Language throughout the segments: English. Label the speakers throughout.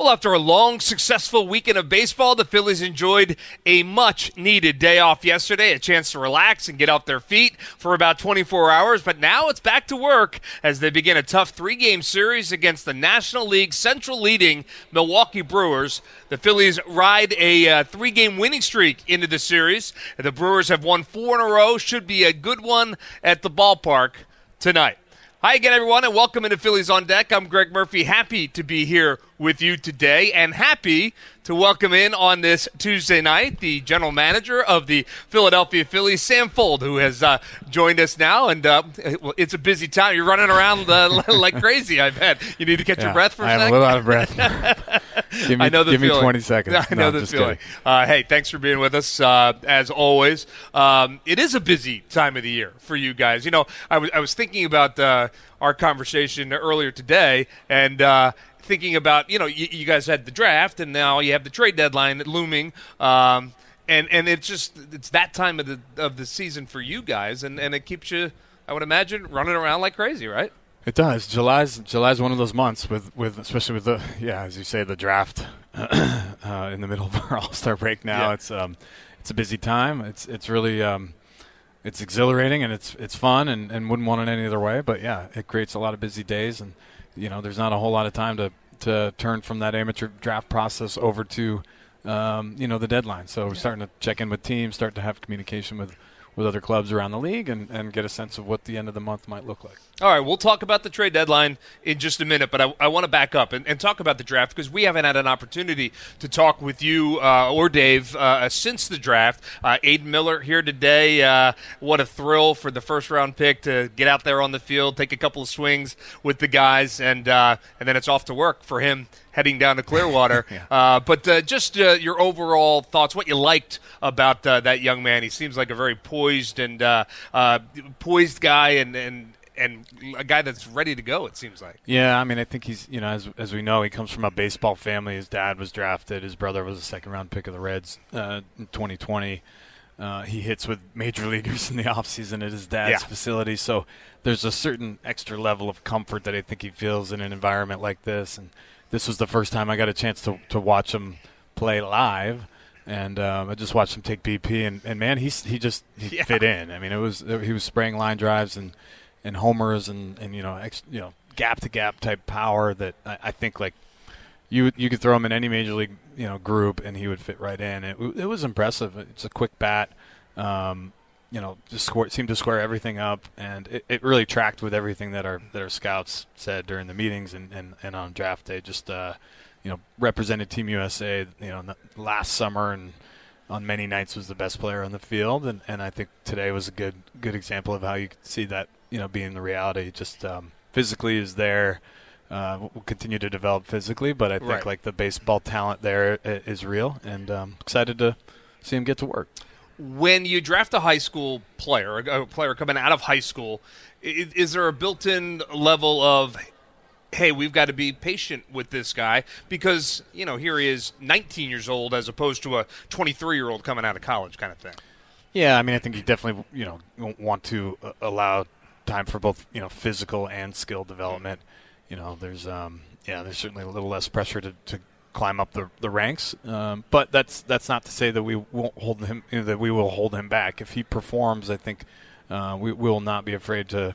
Speaker 1: Well, after a long, successful weekend of baseball, the Phillies enjoyed a much needed day off yesterday, a chance to relax and get off their feet for about 24 hours. But now it's back to work as they begin a tough three game series against the National League Central leading Milwaukee Brewers. The Phillies ride a uh, three game winning streak into the series. The Brewers have won four in a row, should be a good one at the ballpark tonight. Hi again, everyone, and welcome into Phillies on Deck. I'm Gregg Murphy. Happy to be here with you today, and happy to welcome in on this Tuesday night the general manager of the Philadelphia Phillies, Sam Fuld, who has uh, joined us now. And uh, it's a busy time. You're running around uh, like crazy. I bet you need to catch
Speaker 2: yeah,
Speaker 1: your breath for a
Speaker 2: I
Speaker 1: second.
Speaker 2: I'm a little out of breath. give me,
Speaker 1: I know the
Speaker 2: give
Speaker 1: feeling.
Speaker 2: me 20 seconds.
Speaker 1: I know
Speaker 2: no,
Speaker 1: the feeling. Uh, hey, thanks for being with us uh, as always. Um, it is a busy time of the year for you guys. You know, I was I was thinking about uh, our conversation earlier today, and uh, thinking about you know you, you, guys had the draft and now you have the trade deadline looming um, and and it's just it's that time of the of the season for you guys and and it keeps you I would imagine running around like crazy right
Speaker 2: it does. July's July's one of those months with with especially with the yeah as you say the draft uh, in the middle of our All Star break now. Yeah. it's um it's a busy time. It's it's really um it's exhilarating and it's it's fun and, and wouldn't want it any other way. But yeah it creates a lot of busy days and you know, there's not a whole lot of time to to turn from that amateur draft process over to, um, you know, the deadline. So we're starting to check in with teams, start to have communication with with other clubs around the league and, and get a sense of what the end of the month might look like.
Speaker 1: All right, we'll talk about the trade deadline in just a minute, but I, I want to back up and, and, talk about the draft because we haven't had an opportunity to talk with you uh, or Dave uh, since the draft. Uh, Aidan Miller here today. Uh, what a thrill for the first round pick to get out there on the field, take a couple of swings with the guys, and uh, and then it's off to work for him heading down to Clearwater. yeah. uh, but uh, just uh, your overall thoughts, what you liked about uh, that young man. He seems like a very poised and poised guy, and and and a guy that's ready to go. It seems like.
Speaker 2: Yeah, I mean, I think he's you know as as we know, he comes from a baseball family. His dad was drafted. His brother was a second round pick of the Reds uh, in 2020. Uh, he hits with major leaguers in the offseason at his dad's yeah. facility, so there's a certain extra level of comfort that I think he feels in an environment like this. And this was the first time I got a chance to to watch him play live and um, I just watched him take BP, and, and man, he's he just he yeah. fit in. I mean, it was he was spraying line drives and and homers and and you know ex, you know gap to gap type power that I, I, think like you you could throw him in any major league you know group and he would fit right in. It it was impressive. It's a quick bat. Um, you know, just square, seemed to square everything up, and it, it really tracked with everything that our that our scouts said during the meetings and, and, and on draft day. Just uh, you know, represented Team USA, you know, last summer and on many nights was the best player on the field, and, and I think today was a good good example of how you could see that you know being the reality. Just um, physically is there. Uh, will continue to develop physically, but I think
Speaker 1: right.
Speaker 2: like the baseball talent there is real, and um, excited to see him get to work.
Speaker 1: When you draft a high school player, a player coming out of high school, is, is there a built-in level of hey, we've got to be patient with this guy because, you know, here he is 19 years old as opposed to a 23 year old coming out of college kind of thing.
Speaker 2: Yeah, I mean, I think you definitely, you know, want to uh, allow time for both, you know, physical and skill development. You know, there's, um, yeah, there's certainly a little less pressure to, to climb up the, the ranks. Um, but that's that's not to say that we won't hold him you know, that we will hold him back. If he performs, I think uh, we will not be afraid to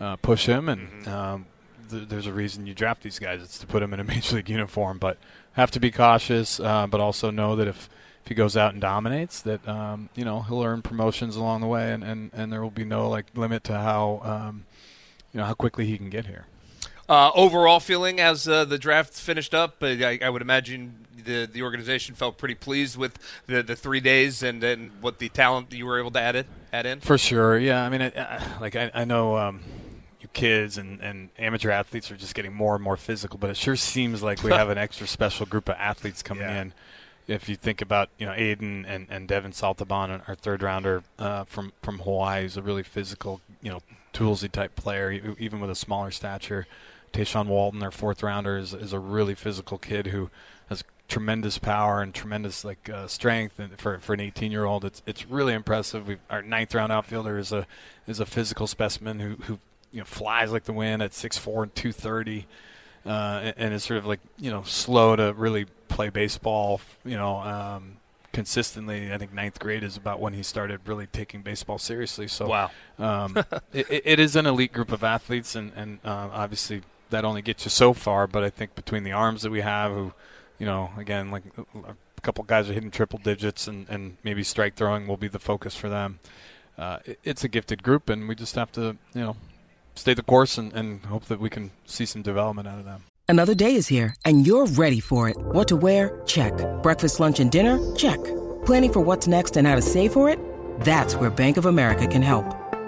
Speaker 2: uh, push him. And mm-hmm. um, th- there's a reason you draft these guys. It's to put them in a major league uniform. But have to be cautious, uh, but also know that if if he goes out and dominates, that um, you know he'll earn promotions along the way, and, and, and there will be no like limit to how um, you know how quickly he can get here.
Speaker 1: Uh, overall feeling as uh, the draft finished up, I, I, would imagine the the organization felt pretty pleased with the, the three days and, and what the talent you were able to add in. Add in
Speaker 2: for sure. Yeah, I mean, it, uh, like I, I know. Um, you kids and, and amateur athletes are just getting more and more physical, but it sure seems like we have an extra special group of athletes coming yeah. in if you think about you know Aidan and, and Devin Saltiban, our third rounder uh, from from Hawaii, is a really physical, you know, toolsy type player, even with a smaller stature. TayShaun Walton, our fourth rounder, is, is a really physical kid who has tremendous power and tremendous like uh, strength and for for an 18 year old. It's it's really impressive. We've, our ninth round outfielder is a is a physical specimen who who you know flies like the wind at 6'4 and 230. Uh, and, and is sort of like you know slow to really play baseball. You know, um, consistently. I think ninth grade is about when he started really taking baseball seriously. So
Speaker 1: wow,
Speaker 2: um, it, it is an elite group of athletes, and and uh, obviously that only gets you so far. But I think between the arms that we have, who, you know, again, like a couple guys are hitting triple digits, and, and maybe strike throwing will be the focus for them. Uh, it, it's a gifted group, and we just have to, you know, stay the course and, and hope that we can see some development out of them.
Speaker 3: Another day is here, and you're ready for it. What to wear? Check. Breakfast, lunch, and dinner? Check. Planning for what's next and how to save for it? That's where Bank of America can help.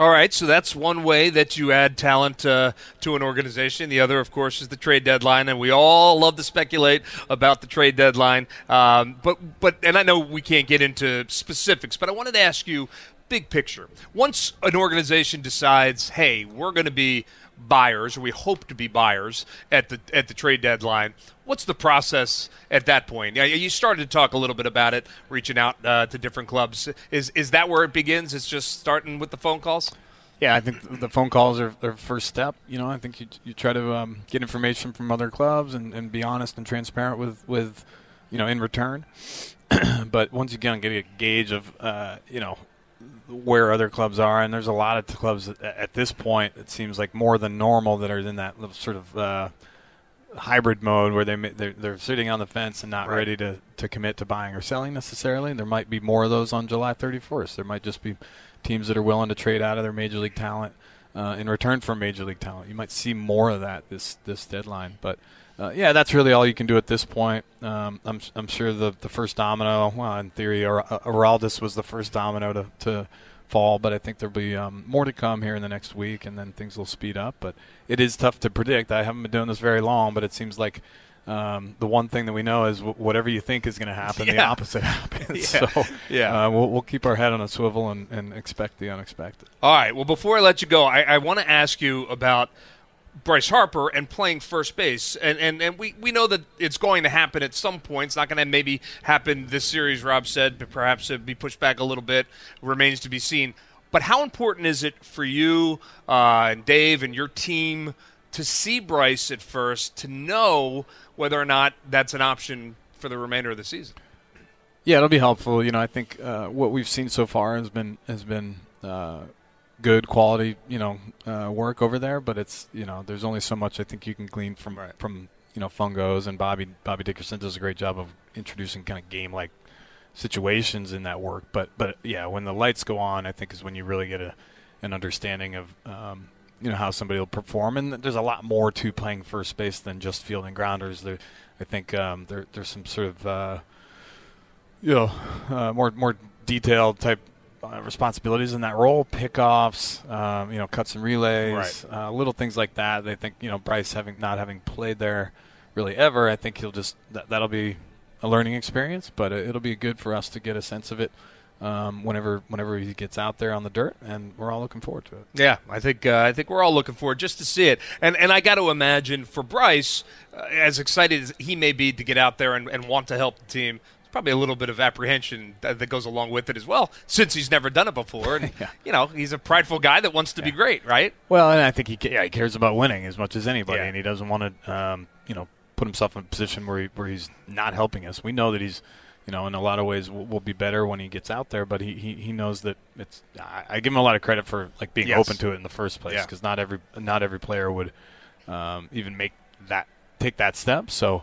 Speaker 1: All right, so that's one way that you add talent uh, to an organization. The other, of course, is the trade deadline, and we all love to speculate about the trade deadline. Um, but, but, and I know we can't get into specifics, but I wanted to ask you, big picture. Once an organization decides, hey, we're going to be buyers, or we hope to be buyers at the at the trade deadline. What's the process at that point? You started to talk a little bit about it, reaching out uh, to different clubs. Is is that where it begins? It's just starting with the phone calls.
Speaker 2: Yeah, I think the phone calls are their first step. You know, I think you, you try to um, get information from other clubs and, and be honest and transparent with, with you know, in return. but once you get a gauge of, uh, you know, where other clubs are, and there's a lot of clubs at this point. It seems like more than normal that are in that sort of uh, hybrid mode where they they're, they're, sitting on the fence and not right. ready to, to commit to buying or selling necessarily. There might be more of those on July 31st. There might just be teams that are willing to trade out of their major league talent uh, in return for major league talent. You might see more of that this this deadline, but uh, yeah, that's really all you can do at this point. Um, I'm, I'm sure the, the first domino, well, in theory, Aroldis was the first domino to, to fall, but I think there'll be um, more to come here in the next week, and then things will speed up. But it is tough to predict. I haven't been doing this very long, but it seems like um, the one thing that we know is w- whatever you think is going to happen, yeah. the opposite happens. yeah. So yeah, uh, we'll, we'll, keep our head on a swivel and, and, expect the unexpected.
Speaker 1: All right. Well, before I let you go, I, I want to ask you about – Bryce Harper and playing first base. And, and, and we, we know that it's going to happen at some point. It's not going to maybe happen this series, Rob said, but perhaps it'd be pushed back a little bit. Remains to be seen. But how important is it for you uh, and Dave and your team to see Bryce at first to know whether or not that's an option for the remainder of the season?
Speaker 2: Yeah, it'll be helpful. You know, I think uh, what we've seen so far has been has been uh, good quality, you know, uh, work over there. But it's you know, there's only so much I think you can glean from right. from you know Fungos and Bobby Bobby Dickerson does a great job of introducing kind of game like situations in that work. But but yeah, when the lights go on, I think is when you really get a an understanding of um, you know how somebody will perform. And there's a lot more to playing first base than just fielding grounders. There, I think um, there, there's some sort of uh, you know uh, more more detailed type uh, responsibilities in that role, pickoffs, um, you know, cuts and relays,
Speaker 1: Right.
Speaker 2: uh, little things like that. They think you know Bryce having not having played there really ever. I think he'll just that, that'll be a learning experience, but it- it'll be good for us to get a sense of it um, whenever whenever he gets out there on the dirt, and we're all looking forward to it.
Speaker 1: Yeah, I think uh, I think we're all looking forward just to see it, and and I got to imagine for Bryce, uh, as excited as he may be to get out there and, and want to help the team, probably a little bit of apprehension that, that goes along with it as well, since he's never done it before, and
Speaker 2: Yeah.
Speaker 1: you know he's a prideful guy that wants to be great, right?
Speaker 2: Well, and I think he yeah, he cares about winning as much as anybody,
Speaker 1: Yeah.
Speaker 2: and he doesn't want to um, you know put himself in a position where he, where he's not helping us. We know that he's you know in a lot of ways will, will be better when he gets out there, but he, he, he knows that it's. I, I give him a lot of credit for like being
Speaker 1: Yes.
Speaker 2: open to it in the first place
Speaker 1: Yeah.
Speaker 2: because not every not every player would um, even make that take that step. So.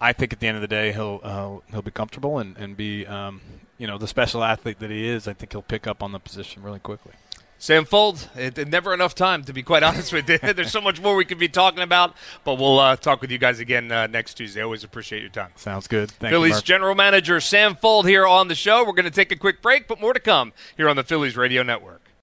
Speaker 2: I think at the end of the day he'll uh, he'll be comfortable and and be um, you know the special athlete that he is. I think he'll pick up on the position really quickly.
Speaker 1: Sam Fuld, it, it never enough time to be quite honest with you. There's so much more we could be talking about, but we'll uh, talk with you guys again uh, next Tuesday. Always appreciate your time.
Speaker 2: Sounds good. Thank you,
Speaker 1: Phillies
Speaker 2: Mark.
Speaker 1: general manager Sam Fuld here on the show. We're going to take a quick break, but more to come here on the Phillies Radio Network.